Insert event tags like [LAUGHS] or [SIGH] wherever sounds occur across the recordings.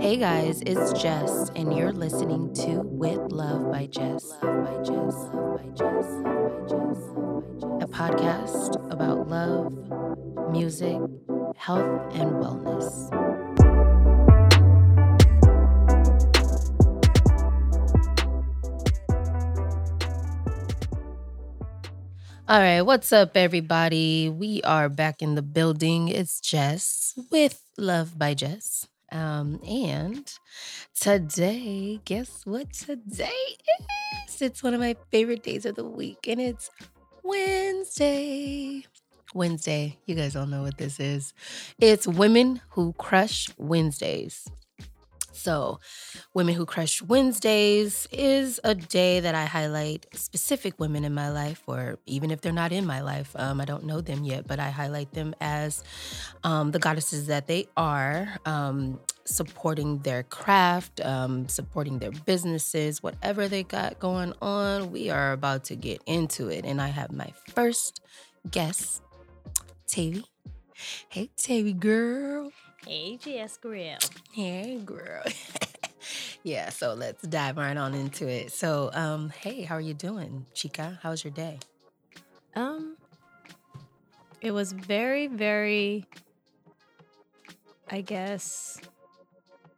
Hey guys, it's Jess, and you're listening to With Love by Jess. A podcast about love, music, health, and wellness. All right, what's up, everybody? We are back in the building. It's Jess with Love by Jess. Um, and today, guess what today is? It's one of my favorite days of the week, and it's Wednesday. Wednesday, you guys all know what this is. It's Women Who Crush Wednesdays. So, Women Who Crush Wednesdays is a day that I highlight specific women in my life, or even if they're not in my life, um, I don't know them yet, but I highlight them as um, the goddesses that they are, um, supporting their craft, um, supporting their businesses, whatever they got going on. We are about to get into it. And I have my first guest, Tavi. Hey, Tavi girl. Jess Grill. Hey, girl. [LAUGHS] yeah, so let's dive right on into it. So, um, hey, how are you doing, Chica? How's your day? Um, it was very, very, I guess,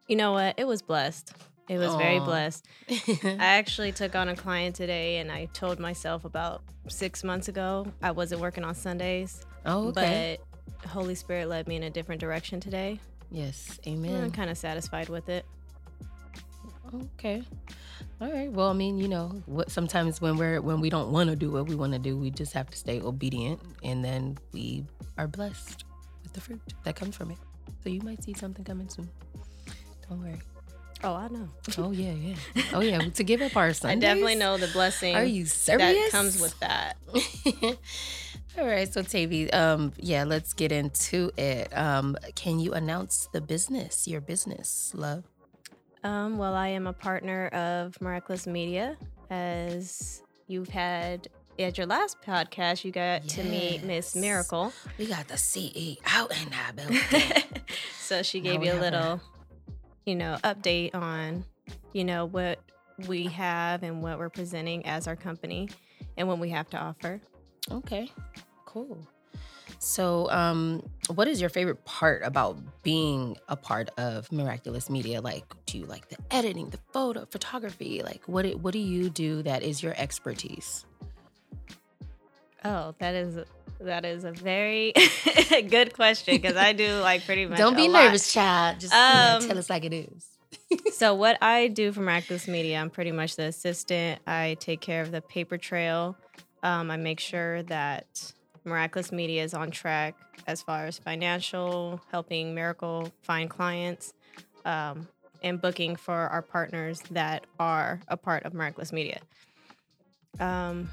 you know what? It was blessed. It was very blessed. [LAUGHS] I actually took on a client today, and I told myself about six months ago I wasn't working on Sundays, oh, okay. but Holy Spirit led me in a different direction today. yes, And I'm amen. kind of satisfied with it. Okay. All right. Well, I mean, you know, what sometimes when we're when we don't want to do what we want to do, we just have to stay obedient and then we are blessed with the fruit that comes from it. So you might see something coming soon. Don't worry. Oh, I know. Oh yeah, yeah. [LAUGHS] Oh yeah. To give up our son. I definitely know the blessing Are you serious? that comes with that. [LAUGHS] All right, so Tavi, um, yeah, let's get into it. Um, can you announce the business, your business, love? Um, well, I am a partner of Miraculous Media. As you've had at your last podcast, you got to meet Miss Miracle. We got the CE out in our [LAUGHS] building. so she gave you a little, you know, update on, you know, what we have and what we're presenting as our company and what we have to offer. Okay, cool. So, um, what is your favorite part about being a part of Miraculous Media? Like, do you like the editing, the photo, photography? Like, what do- what do you do that is your expertise? Oh, that is that is a very [LAUGHS] good question because I do like pretty much. Don't be lot. nervous, child. Just Um, tell us like it is. so what I do for Miraculous Media, I'm pretty much the assistant. I take care of the paper trail. Um, I make sure that Miraculous Media is on track as far as financial, helping Miracle find clients, um, and booking for our partners that are a part of Miraculous Media. Um,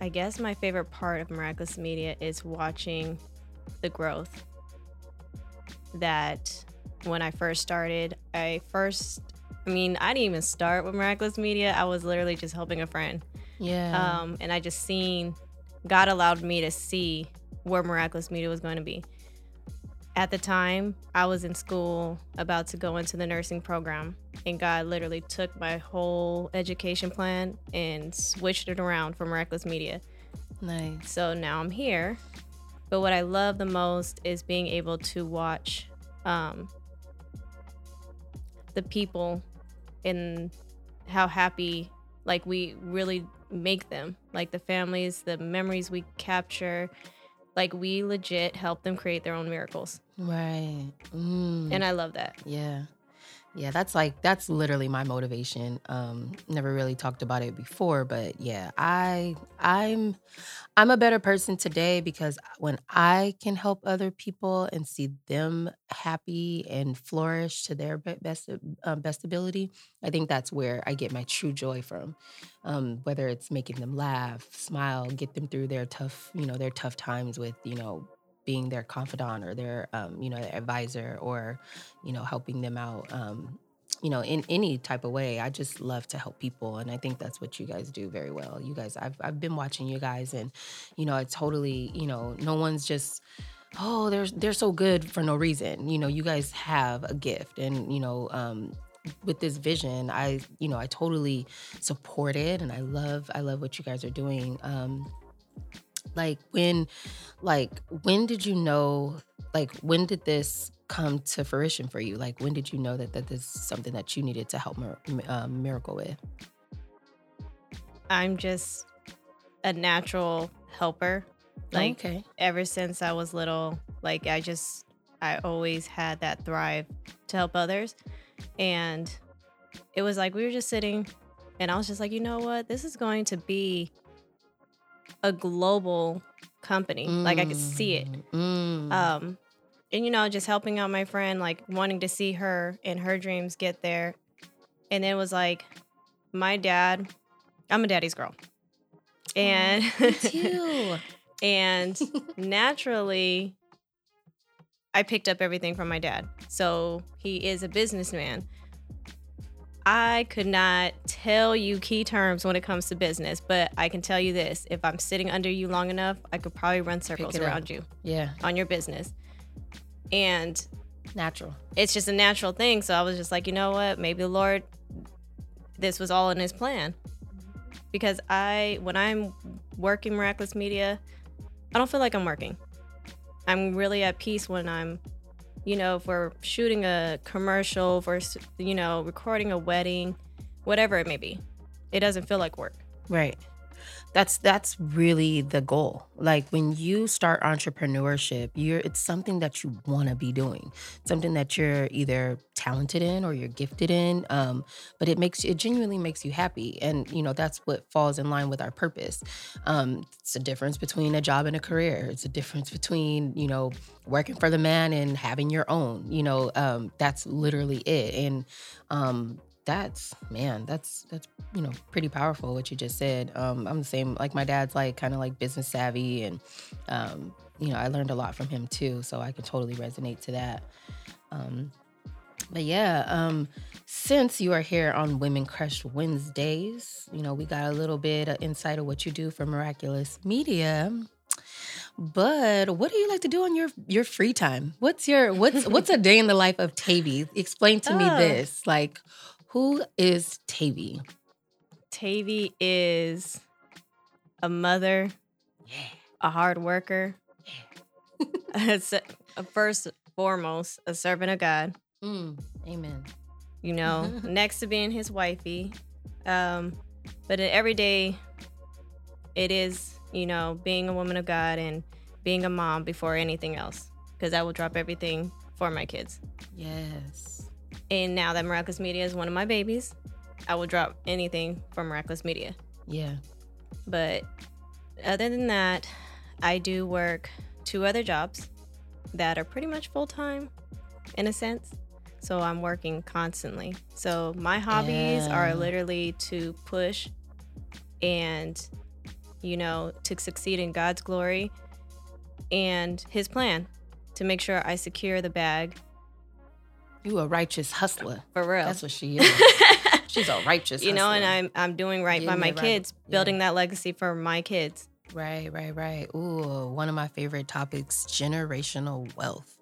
I guess my favorite part of Miraculous Media is watching the growth that when I first started, I first, I mean, I didn't even start with Miraculous Media. I was literally just helping a friend. Yeah. Um, and I just seen, God allowed me to see where Miraculous Media was going to be. At the time, I was in school about to go into the nursing program, and God literally took my whole education plan and switched it around for Miraculous Media. nice. So now I'm here. But what I love the most is being able to watch um, the people and how happy, like, we really make them. Like, the families, the memories we capture. Like, we legit help them create their own miracles. Right. Mm. And I love that. Yeah. Yeah, that's like that's literally my motivation. Um never really talked about it before, but yeah, I I'm I'm a better person today because when I can help other people and see them happy and flourish to their best uh, best ability, I think that's where I get my true joy from. Um whether it's making them laugh, smile, get them through their tough, you know, their tough times with, you know, being their confidant or their um, you know their advisor or you know helping them out um, you know in any type of way i just love to help people and i think that's what you guys do very well you guys i've, I've been watching you guys and you know it's totally you know no one's just oh, they're they're so good for no reason. You know, you guys have a gift, and you know, um, with this vision, I you know I totally support it, and I love I love what you guys are doing. Um, like when, like when did you know? Like when did this come to fruition for you? Like when did you know that that this is something that you needed to help uh, Miracle with? I'm just a natural helper. Like okay, ever since I was little, like I just I always had that thrive to help others. And it was like we were just sitting and I was just like, you know what? This is going to be a global company. Like I could see it. Mm, mm. Um and you know, just helping out my friend, like wanting to see her and her dreams get there. And it was like my dad, I'm a daddy's girl. And [LAUGHS] too. and [LAUGHS] naturally I picked up everything from my dad. So he is a businessman. I could not tell you key terms when it comes to business, but I can tell you this. If I'm sitting under you long enough, I could probably run circles it up. around you yeah, on your business. And natural. it's just a natural thing. So I was just like, you know what? Maybe the Lord, this was all in his plan. Because I, when I'm working Miraculous Media, I don't feel like I'm working. I'm really at peace when I'm, you know, if we're shooting a commercial, we're, you know, recording a wedding, whatever it may be. It doesn't feel like work. Right. That's that's really the goal. Like when you start entrepreneurship, you're it's something that you want to be doing. Something that you're either talented in or you're gifted in. Um, but it makes it genuinely makes you happy. And you know, that's what falls in line with our purpose. Um, it's a difference between a job and a career. It's a difference between, you know, working for the man and having your own. You know, um, that's literally it. And um that's man that's that's you know pretty powerful what you just said. Um i'm the same like my dad's like kind of like business savvy and um you know i learned a lot from him too so i can totally resonate to that. Um but yeah um since you are here on women crush wednesdays you know we got a little bit of insight of what you do for miraculous media but what do you like to do on your your free time? What's your what's what's a [LAUGHS] day in the life of tavi explain to me Oh. this like who is Tavi? Tavi is a mother, Yeah. a hard worker, [LAUGHS] a first foremost, a servant of God. Mm, amen. you know, [LAUGHS] next to being his wifey. Um, but in every day, it is, you know, being a woman of God and being a mom before anything else, because I will drop everything for my kids. Yes. And now that Miraculous Media is one of my babies, I will drop anything for Miraculous Media. Yeah. But other than that, I do work two other jobs that are pretty much full time in a sense. So I'm working constantly. So my hobbies Yeah. are literally to push and, you know, to succeed in God's glory and His plan to make sure I secure the bag You a righteous hustler. for real. That's what she is. [LAUGHS] She's a righteous you know, and. I'm I'm doing right by my right. kids, Yeah. building that legacy for my kids. Right, right, right. Ooh, one of my favorite topics, generational wealth.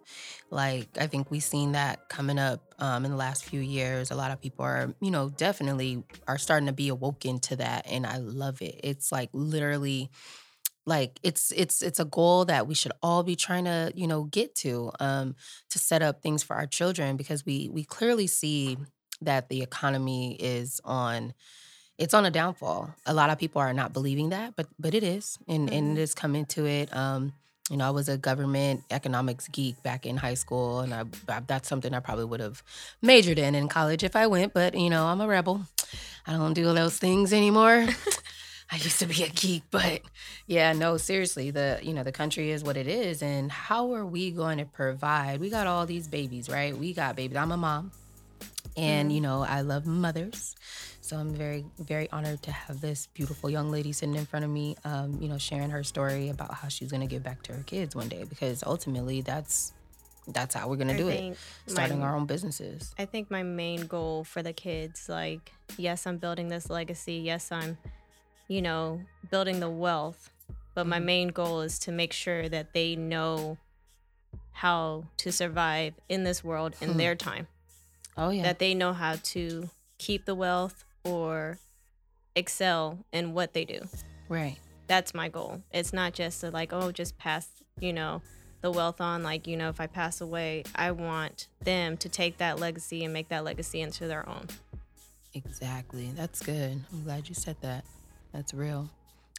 Like, I think we've seen that coming up um, in the last few years. A lot of people are, you know, definitely are starting to be awoken to that, and I love it. It's like literally, like it's it's it's a goal that we should all be trying to, you know, get to, um, to set up things for our children because we we clearly see that the economy is on it's on a downfall. A lot of people are not believing that, but but it is, and and it is coming to it. Um, you know, I was a government economics geek back in high school, and I, I that's something I probably would have majored in in college if I went. But you know, I'm a rebel. I don't do those things anymore. [LAUGHS] I used to be a geek, but yeah, no, seriously, the you know the country is what it is, and how are we going to provide? We got all these babies, right? We got babies. I'm a mom, and you know I love mothers, so I'm very very honored to have this beautiful young lady sitting in front of me, um, you know, sharing her story about how she's gonna give back to her kids one day, because ultimately that's that's how we're gonna I do it, starting my- our own businesses. I think my main goal for the kids, like, yes, I'm building this legacy. Yes, I'm, you know, building the wealth. But my Mhm. main goal is to make sure that they know how to survive in this world in Hmm. their time. Oh yeah. That they know how to keep the wealth or excel in what they do. right. That's my goal. It's not just to like, oh, just pass, you know, the wealth on. Like, you know, if I pass away, I want them to take that legacy and make that legacy into their own. Exactly. That's good. I'm glad you said that. That's real.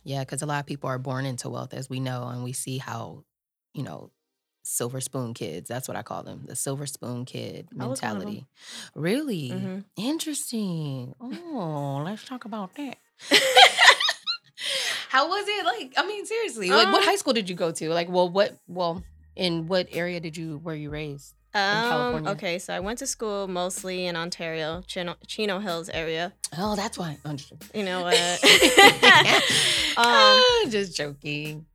Yeah, because a lot of people are born into wealth, as we know, and we see how, you know, silver spoon kids. That's what I call them, the silver spoon kid I was one of 'em. mentality. Really Mhm. interesting. Oh, let's talk about that. [LAUGHS] How was it? Like, I mean, seriously, like, what Um, high school did you go to? Like, well, what, well, in what area did you were you raised? Um, okay, so I went to school mostly in Ontario, Chino, Chino Hills area. Oh, that's why. You know [LAUGHS] what? um, Ah, just joking.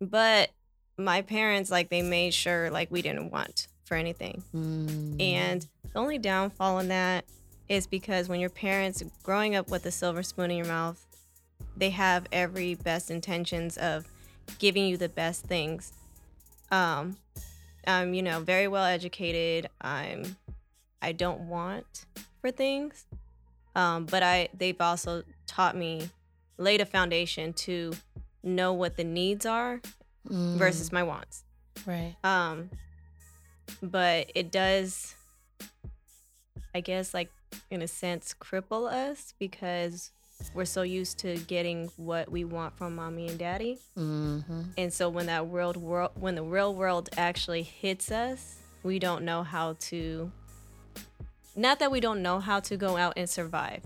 but my parents, like, they made sure, like, we didn't want for anything. Mm. And the only downfall in that is because when your parents growing up with a silver spoon in your mouth, they have every best intentions of giving you the best things. Um, I'm, you know, very well educated. I'm, I don't want for things, um, but I they've also taught me, laid a foundation to know what the needs are Mm, versus my wants. right. Um, but it does, I guess, like in a sense, cripple us because we're so used to getting what we want from mommy and daddy, Mm-hmm. and so when that world world when the real world actually hits us, we don't know how to. Not that we don't know how to go out and survive.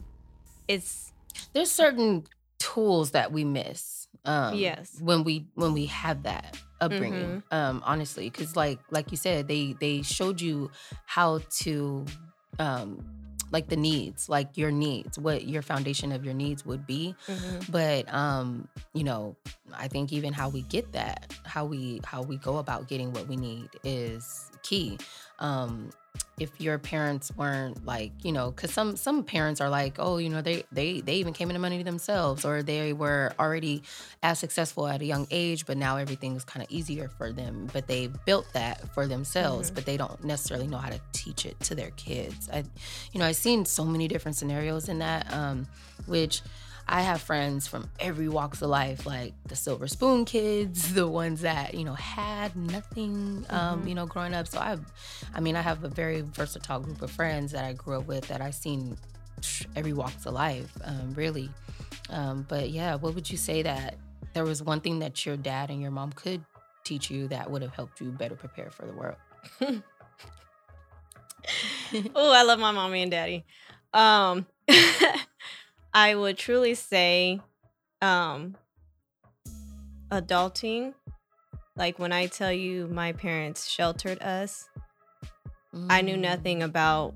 It's There's certain tools that we miss. Um, Yes. When we when we have that upbringing, um, honestly, because like like you said, they they showed you how to, um, like the needs, like your needs, what your foundation of your needs would be. but um you know i think even how we get that how we how we go about getting what we need is key um if your parents weren't like you know because some some parents are like oh you know they they they even came into money themselves or they were already as successful at a young age but now everything is kind of easier for them but they built that for themselves Mhm. but they don't necessarily know how to teach it to their kids i you know i've seen so many different scenarios in that um which I have friends from every walks of life, like the silver spoon kids, [LAUGHS] the ones that you know had nothing, um, Mhm. you know, growing up. So I, I mean, I have a very versatile group of friends that I grew up with that I've seen every walks of life, um, really. Um, but yeah, what would you say that there was one thing that your dad and your mom could teach you that would have helped you better prepare for the world? [LAUGHS] oh, I love my mommy and daddy. Um, [LAUGHS] I would truly say, um, adulting. Like when I tell you, my parents sheltered us. I knew Mm. nothing about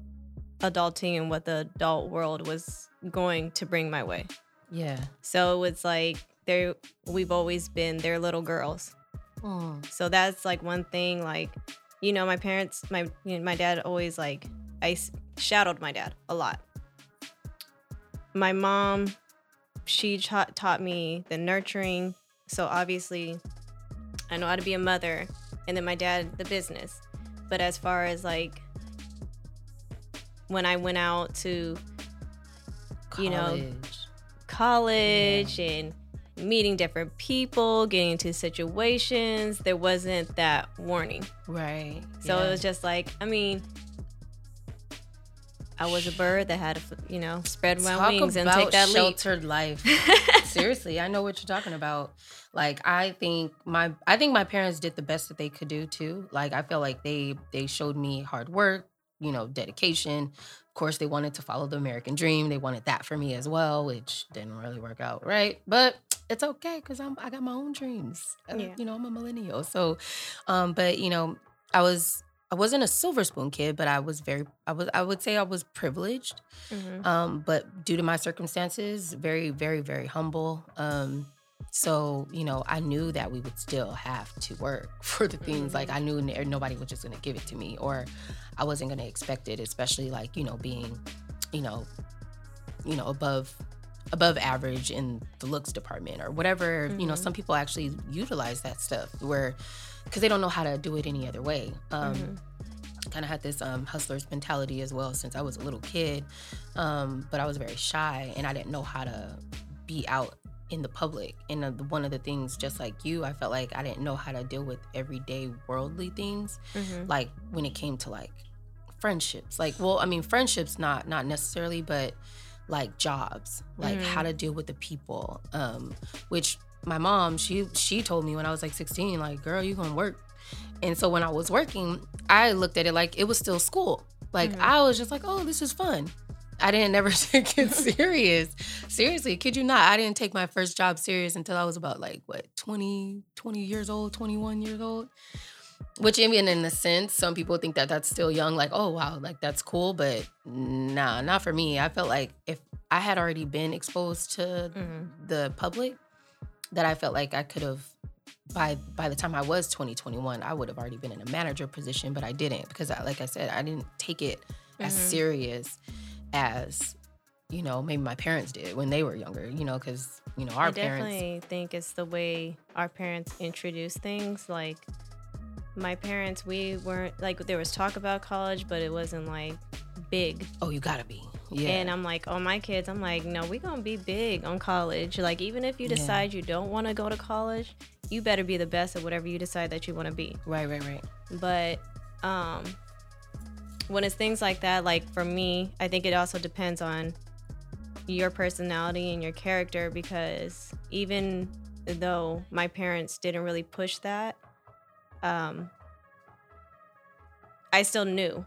adulting and what the adult world was going to bring my way. Yeah. So it's like they we've always been their little girls. Mm. So that's like one thing. Like, you know, my parents, my you know, my dad always like I shadowed my dad a lot. My mom, she ta- taught me the nurturing. So obviously, I know how to be a mother, and then my dad the business. But as far as like when I went out to You know, College. college and meeting different people, getting into situations, there wasn't that warning. Right. So yeah. it was just like, I mean, I was a bird that had to, you know, spread my Talk wings and take that leap. sheltered life. [LAUGHS] Seriously, I know what you're talking about. Like I think my I think my parents did the best that they could do too. Like I feel like they they showed me hard work, you know, dedication. Of course, they wanted to follow the American dream. They wanted that for me as well, which didn't really work out, right? But it's okay because I'm I got my own dreams. Uh, Yeah. You know, I'm a millennial. So um, but you know, I was I wasn't a silver spoon kid, but I was very I was I would say I was privileged Mhm. um, but due to my circumstances, very, very, very humble. Um, so you know, I knew that we would still have to work [LAUGHS] for the things. Like I knew nobody was just gonna give it to me, or I wasn't gonna expect it. Especially like you know, being, you know, you know, above above average in the looks department or whatever. You know, some people actually utilize that stuff where because they don't know how to do it any other way. Um, Mhm. kind of had this um, hustler's mentality as well since I was a little kid. Um, but I was very shy and I didn't know how to be out in the public. And uh, one of the things, just like you, I felt like I didn't know how to deal with everyday worldly things. Mhm. Like when it came to like friendships, like well, I mean friendships, not not necessarily, but like jobs, like Mhm. how to deal with the people. Um, which my mom, she she told me when I was like 16, like girl, you gonna work and so when I was working, I looked at it like it was still school. Like Mhm. I was just like, oh, this is fun. I didn't never [LAUGHS] take it [LAUGHS] serious. Seriously, kid you not. I didn't take my first job serious until I was about like what 20, 20 years old, 21 years old. Which even in a sense, some people think that that's still young. Like, oh wow, like that's cool, but nah, not for me. I felt like if I had already been exposed to Mhm. the public, that I felt like I could have by by the time I was 2021, I would have already been in a manager position, but I didn't because I, like I said, I didn't take it as Mhm. serious as you know, maybe my parents did when they were younger, you know, cuz you know, our I parents definitely think it's the way our parents introduce things. Like my parents, we weren't like there was talk about college, but it wasn't like big. oh, you got to be. Yeah. And I'm like, oh my kids, I'm like, no, we gonna be big on college. Like even if you Yeah. decide you don't want to go to college, you better be the best at whatever you decide that you want to be. right, right, right. but um when it's things like that like for me i think it also depends on your personality and your character because even though my parents didn't really push that um i still knew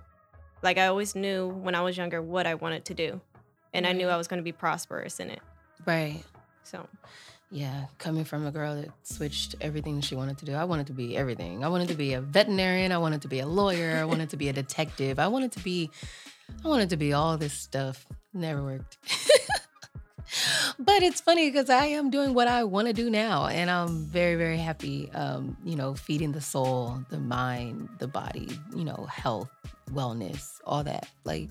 like i always knew when i was younger what i wanted to do and i knew i was going to be prosperous in it Right. so Yeah, coming from a girl that switched everything she wanted to do. I wanted to be everything. I wanted to be a veterinarian. I wanted to be a lawyer. I wanted to be a detective. I wanted to be, I wanted to be all this stuff. Never worked. [LAUGHS] but it's funny because I am doing what I want to do now, and I'm very, very happy. Um, you know, feeding the soul, the mind, the body. You know, health, wellness, all that. Like,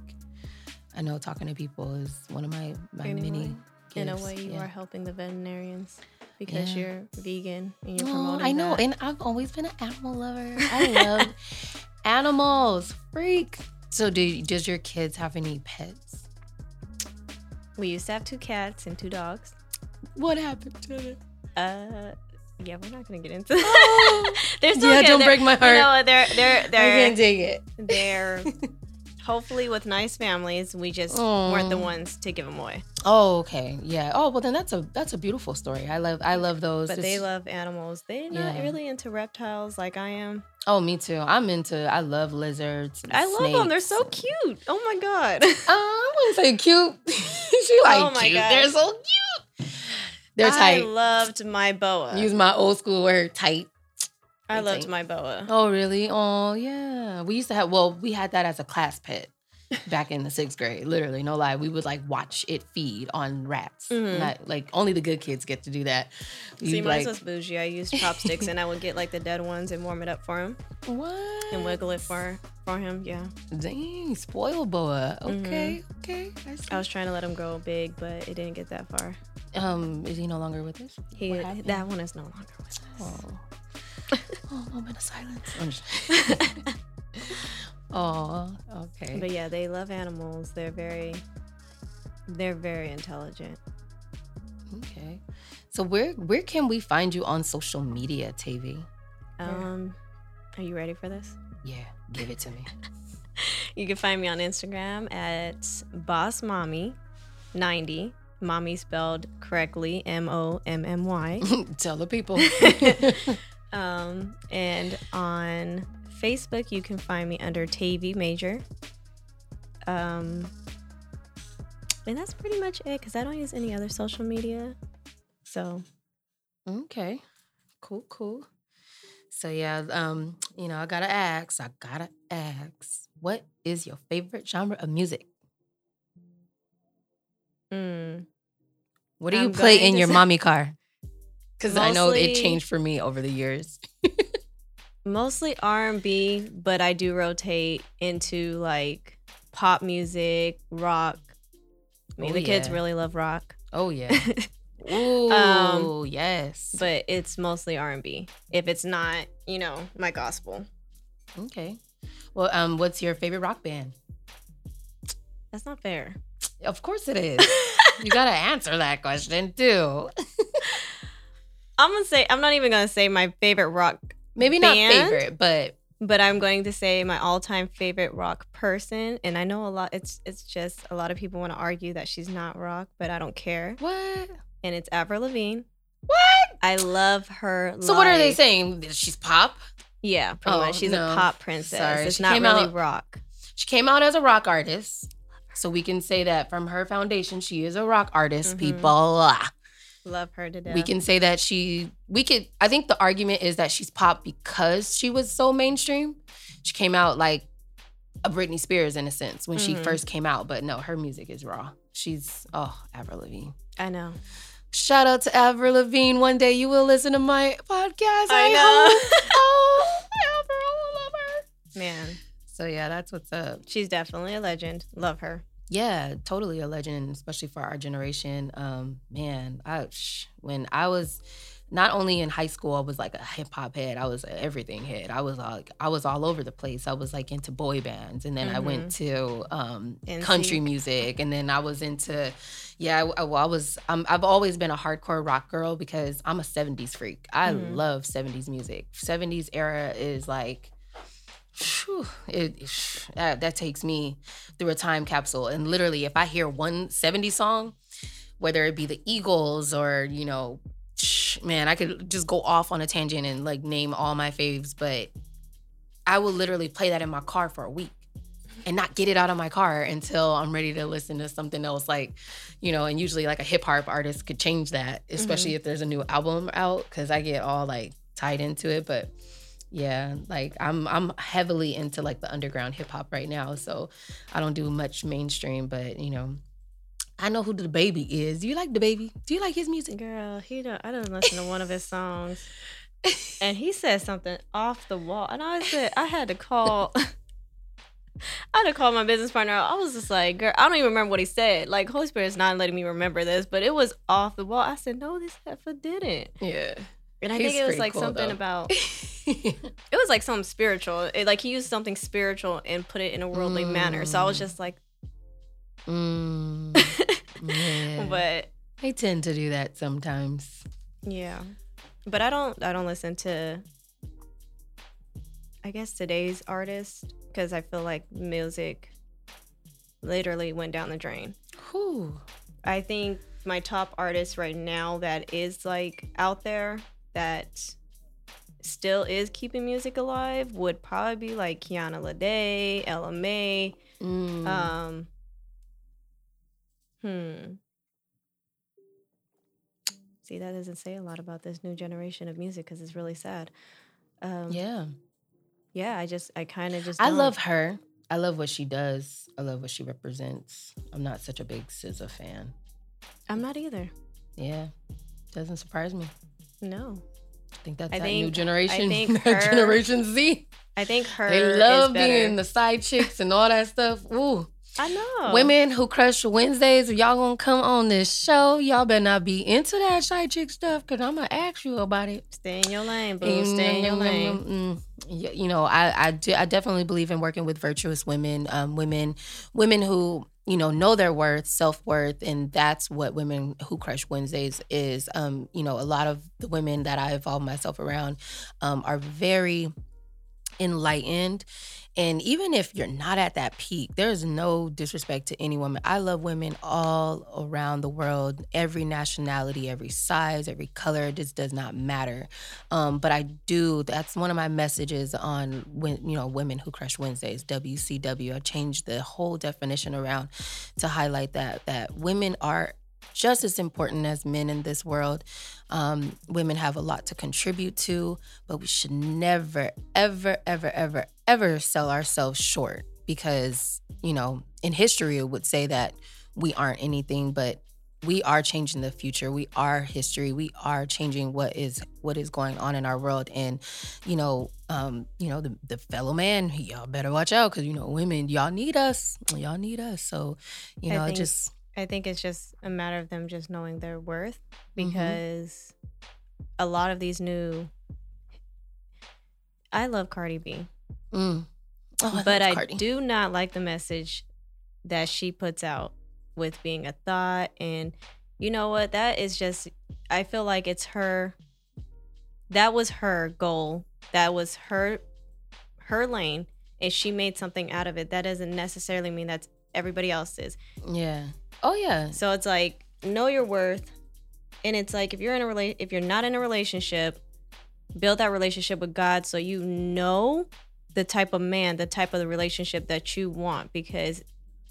I know talking to people is one of my my many. in a way you Yeah. are helping the veterinarians because Yeah. you're vegan and you're Oh, promoting I know, that. and I've always been an animal lover. I love [LAUGHS] animals, freak. So, do does your kids have any pets? We used to have two cats and two dogs. What happened to them? Uh, yeah, we're not gonna get into. [LAUGHS] Oh. they're still yeah, good. don't They're- break my heart. You know, they're they're they're I can't dig it. they're [LAUGHS] hopefully with nice families. We just weren't the ones to give them away. Oh, okay, yeah. Oh, well, then that's a that's a beautiful story. I love I love those. But they love animals. They're not Yeah. really into reptiles like I am. Oh, me too. I'm into. I love lizards. I love them. They're so cute. Oh my god. [LAUGHS] Uh, I wouldn't say cute. [LAUGHS] she like Oh my cute. gosh. They're so cute. They're tight. I loved my boa. Use my old school word, tight. I loved think. my boa. Oh, really? Oh, yeah. We used to have, well, we had that as a class pet [LAUGHS] back in the sixth grade. Literally, no lie. We would like watch it feed on rats. Mhm. Not, like, only the good kids get to do that. See, You'd, mine like, was bougie. I used chopsticks and I would get like the dead ones and warm it up for him what? and wiggle it for for him. Yeah. Dang, spoil boa. Mm-hmm. Okay, okay. I see. I was trying to let him grow big, but it didn't get that far. um, is he no longer with us? He that one is no longer with us. Oh. [LAUGHS] oh, moment of silence. Oh, [LAUGHS] okay. But yeah, they love animals. They're very they're very intelligent. Okay. So where where can we find you on social media, Tavi? Um are you ready for this? Yeah, give it to me. [LAUGHS] You can find me on Instagram at boss mommy 90. Mommy spelled correctly M O M M Y. Tell the people. Um, and on Facebook, you can find me under Tavi Major. Um, and that's pretty much it because I don't use any other social media. So okay. Cool, cool. So yeah, um, you know, I gotta ask, I gotta ask, what is your favorite genre of music? mm, What do you I'm play in your say- mommy car? Because I know it changed for me over the years. [LAUGHS] mostly R&B, but I do rotate into like pop music, rock. I mean, Oh, the kids really love rock. Oh yeah. [LAUGHS] Ooh, Um, yes. but it's mostly R&B. If it's not, you know, my gospel. okay. Well, um, what's your favorite rock band? That's not fair. Of course it is. [LAUGHS] you gotta answer that question too. I'm gonna say I'm not even gonna say my favorite rock, Maybe not Band? favorite, but but I'm going to say my all-time favorite rock person. And I know a lot. It's it's just a lot of people want to argue that she's not rock, but I don't care. what? And it's Avril Lavigne. What? I love her. So what are they saying? She's pop. Yeah, pretty Oh, much. She's no. a pop princess. Sorry, It's she not came really out- rock. She came out as a rock artist. So we can say that from her foundation, she is a rock artist, Mhm. people. Love her to death. We can say that she, we could, I think the argument is that she's pop because she was so mainstream. She came out like a Britney Spears in a sense when she Mhm. first came out, but no, her music is raw. She's, oh, Avril Lavigne. I know. Shout out to Avril Lavigne. One day you will listen to my podcast. I I, know. hope. [LAUGHS] oh, Avril, I love her. Man, So yeah, that's what's up. she's definitely a legend. Love her. Yeah, totally a legend, especially for our generation. Um, man, I when I was not only in high school, I was like a hip hop head. I was everything head. I was like I was all over the place. I was like into boy bands, and then I went to um, country music, and then I was into yeah. I, well, I was um, I've always been a hardcore rock girl because I'm a '70s freak. I Mhm. love '70s music. '70s era is like. Whew, it, that, that takes me through a time capsule. And literally, if I hear one 70 song, whether it be the Eagles or, you know, man, I could just go off on a tangent and like name all my faves, but I will literally play that in my car for a week and not get it out of my car until I'm ready to listen to something else like, you know, and usually like a hip hop artist could change that, especially mm-hmm. if there's a new album out cuz I get all like tied into it, but yeah, like I'm I'm heavily into like the underground hip hop right now, so I don't do much mainstream, but you know, I know who DaBaby is. Do you like DaBaby? Do you like his music? Girl, he don't I don't listen to one of his songs. And he said something off the wall. And I said I had to call [LAUGHS] I had to call my business partner. I was just like, girl, I don't even remember what he said. Like, Holy Spirit is not letting me remember this, but it was off the wall. I said, no, this heifer didn't. Yeah. And I He's think it was like cool, something though. about [LAUGHS] it was like something spiritual. It, like he used something spiritual and put it in a worldly manner. So I was Mm. just like, mm, [LAUGHS] yeah. but I tend to do that sometimes. yeah. But I don't I don't listen to I guess today's artists because I feel like music literally went down the drain. Whew. I think my top artist right now that is like out there that still is keeping music alive would probably be like Kiana Lede, Ella Mai, Mm. um hmm. See, that doesn't say a lot about this new generation of music because it's really sad. Um, yeah. yeah. I just, I kind of just. I don't. love her. I love what she does. I love what she represents. I'm not such a big SZA fan. I'm not either. Yeah. Doesn't surprise me. No, I think that's I that new think- generation. think [LAUGHS] her- generation Z. I think her. They love being the side chicks and all that stuff. Ooh. I know Women who crush Wednesdays, y'all gonna come on this show, y'all better not be into that side chick stuff because I'm gonna ask you about it. Stay in your lane, boo. Stay in your lane. Mm, y- You know, I I, do, I definitely believe in working with virtuous women, um, women, women who you know know their worth, self worth, and that's what women who crush Wednesdays is. Um, you know, a lot of the women that I evolve myself around um, are very enlightened. And even if you're not at that peak, there's no disrespect to any woman. I love women all around the world, every nationality, every size, every color. This does not matter. Um, but I do. That's one of my messages on when you know women who crush Wednesdays. WCW. I changed the whole definition around to highlight that that women are just as important as men in this world. Um, women have a lot to contribute to, but we should never, ever, ever, ever, ever sell ourselves short because, you know, in history, it would say that we aren't anything, but we are changing the future. We are history. We are changing what is what is going on in our world. And, you know, um, you know, the, the fellow man, y'all better watch out because you know, women, y'all need us. Y'all need us. So, you know, just I think it's just a matter of them just knowing their worth Mhm. because a lot of these new I love Cardi B, Mm. Oh, but I Cardi. do not like the message that she puts out with being a thought and you know what that is just I feel like it's her that was her goal that was her her lane and she made something out of it that doesn't necessarily mean that's everybody else's Yeah. Oh yeah. So it's like know your worth, and it's like if you're in a rela- if you're not in a relationship, build that relationship with God so you know the type of man, the type of the relationship that you want. Because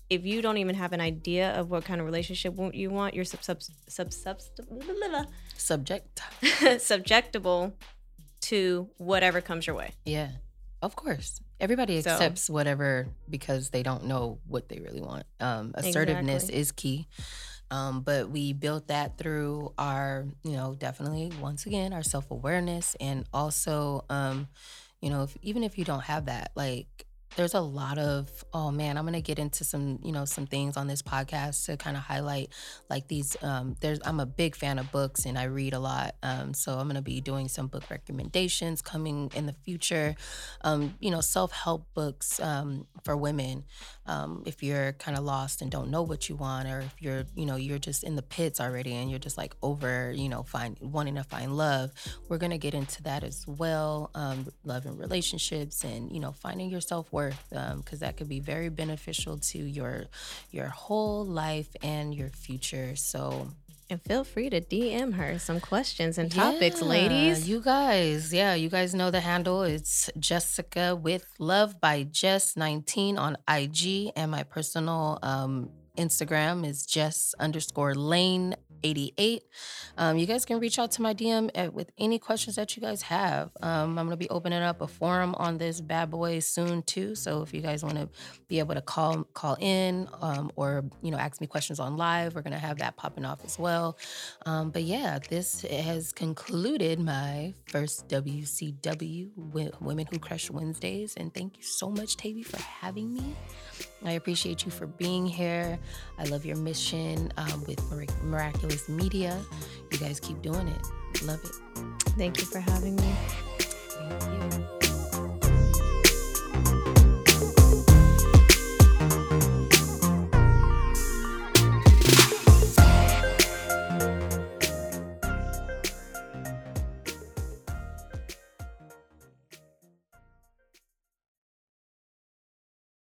if you don't even have an idea of what kind of relationship you want, you're sub sub sub, sub Subject. [LAUGHS] subjectable to whatever comes your way. Yeah. Of course. Everybody So- accepts whatever because they don't know what they really want. Um, assertiveness Exactly. is key. Um, but we built that through our, you know, definitely once again our self awareness and also, um, you know, if, even if you don't have that, like there's a lot of oh man i'm gonna get into some you know some things on this podcast to kind of highlight like these um there's i'm a big fan of books and i read a lot um so i'm gonna be doing some book recommendations coming in the future. Um you know self-help books um for women um if you're kind of lost and don't know what you want or if you're you know you're just in the pits already and you're just like over you know find wanting to find love we're gonna get into that as well um love and relationships and you know finding your self-worth because that could be very beneficial to your your whole life and your future so And feel free to DM her some questions and topics, yeah, ladies. You guys, yeah, you guys know the handle. It's Jessica with Love by Jess 19 on IG, and my personal um, Instagram is Jess underscore Lane. 88. Um, you guys can reach out to my DM at, with any questions that you guys have. Um, I'm going to be opening up a forum on this bad boy soon too. So if you guys want to be able to call call in um, or you know ask me questions on live, we're going to have that popping off as well. Um, but yeah, this has concluded my first WCW Wo- Women Who Crush Wednesdays. And thank you so much, Tavi, for having me. I appreciate you for being here. I love your mission um, with Mirac- Miraculous Media. You guys keep doing it. Love it. Thank you for having me. Thank you.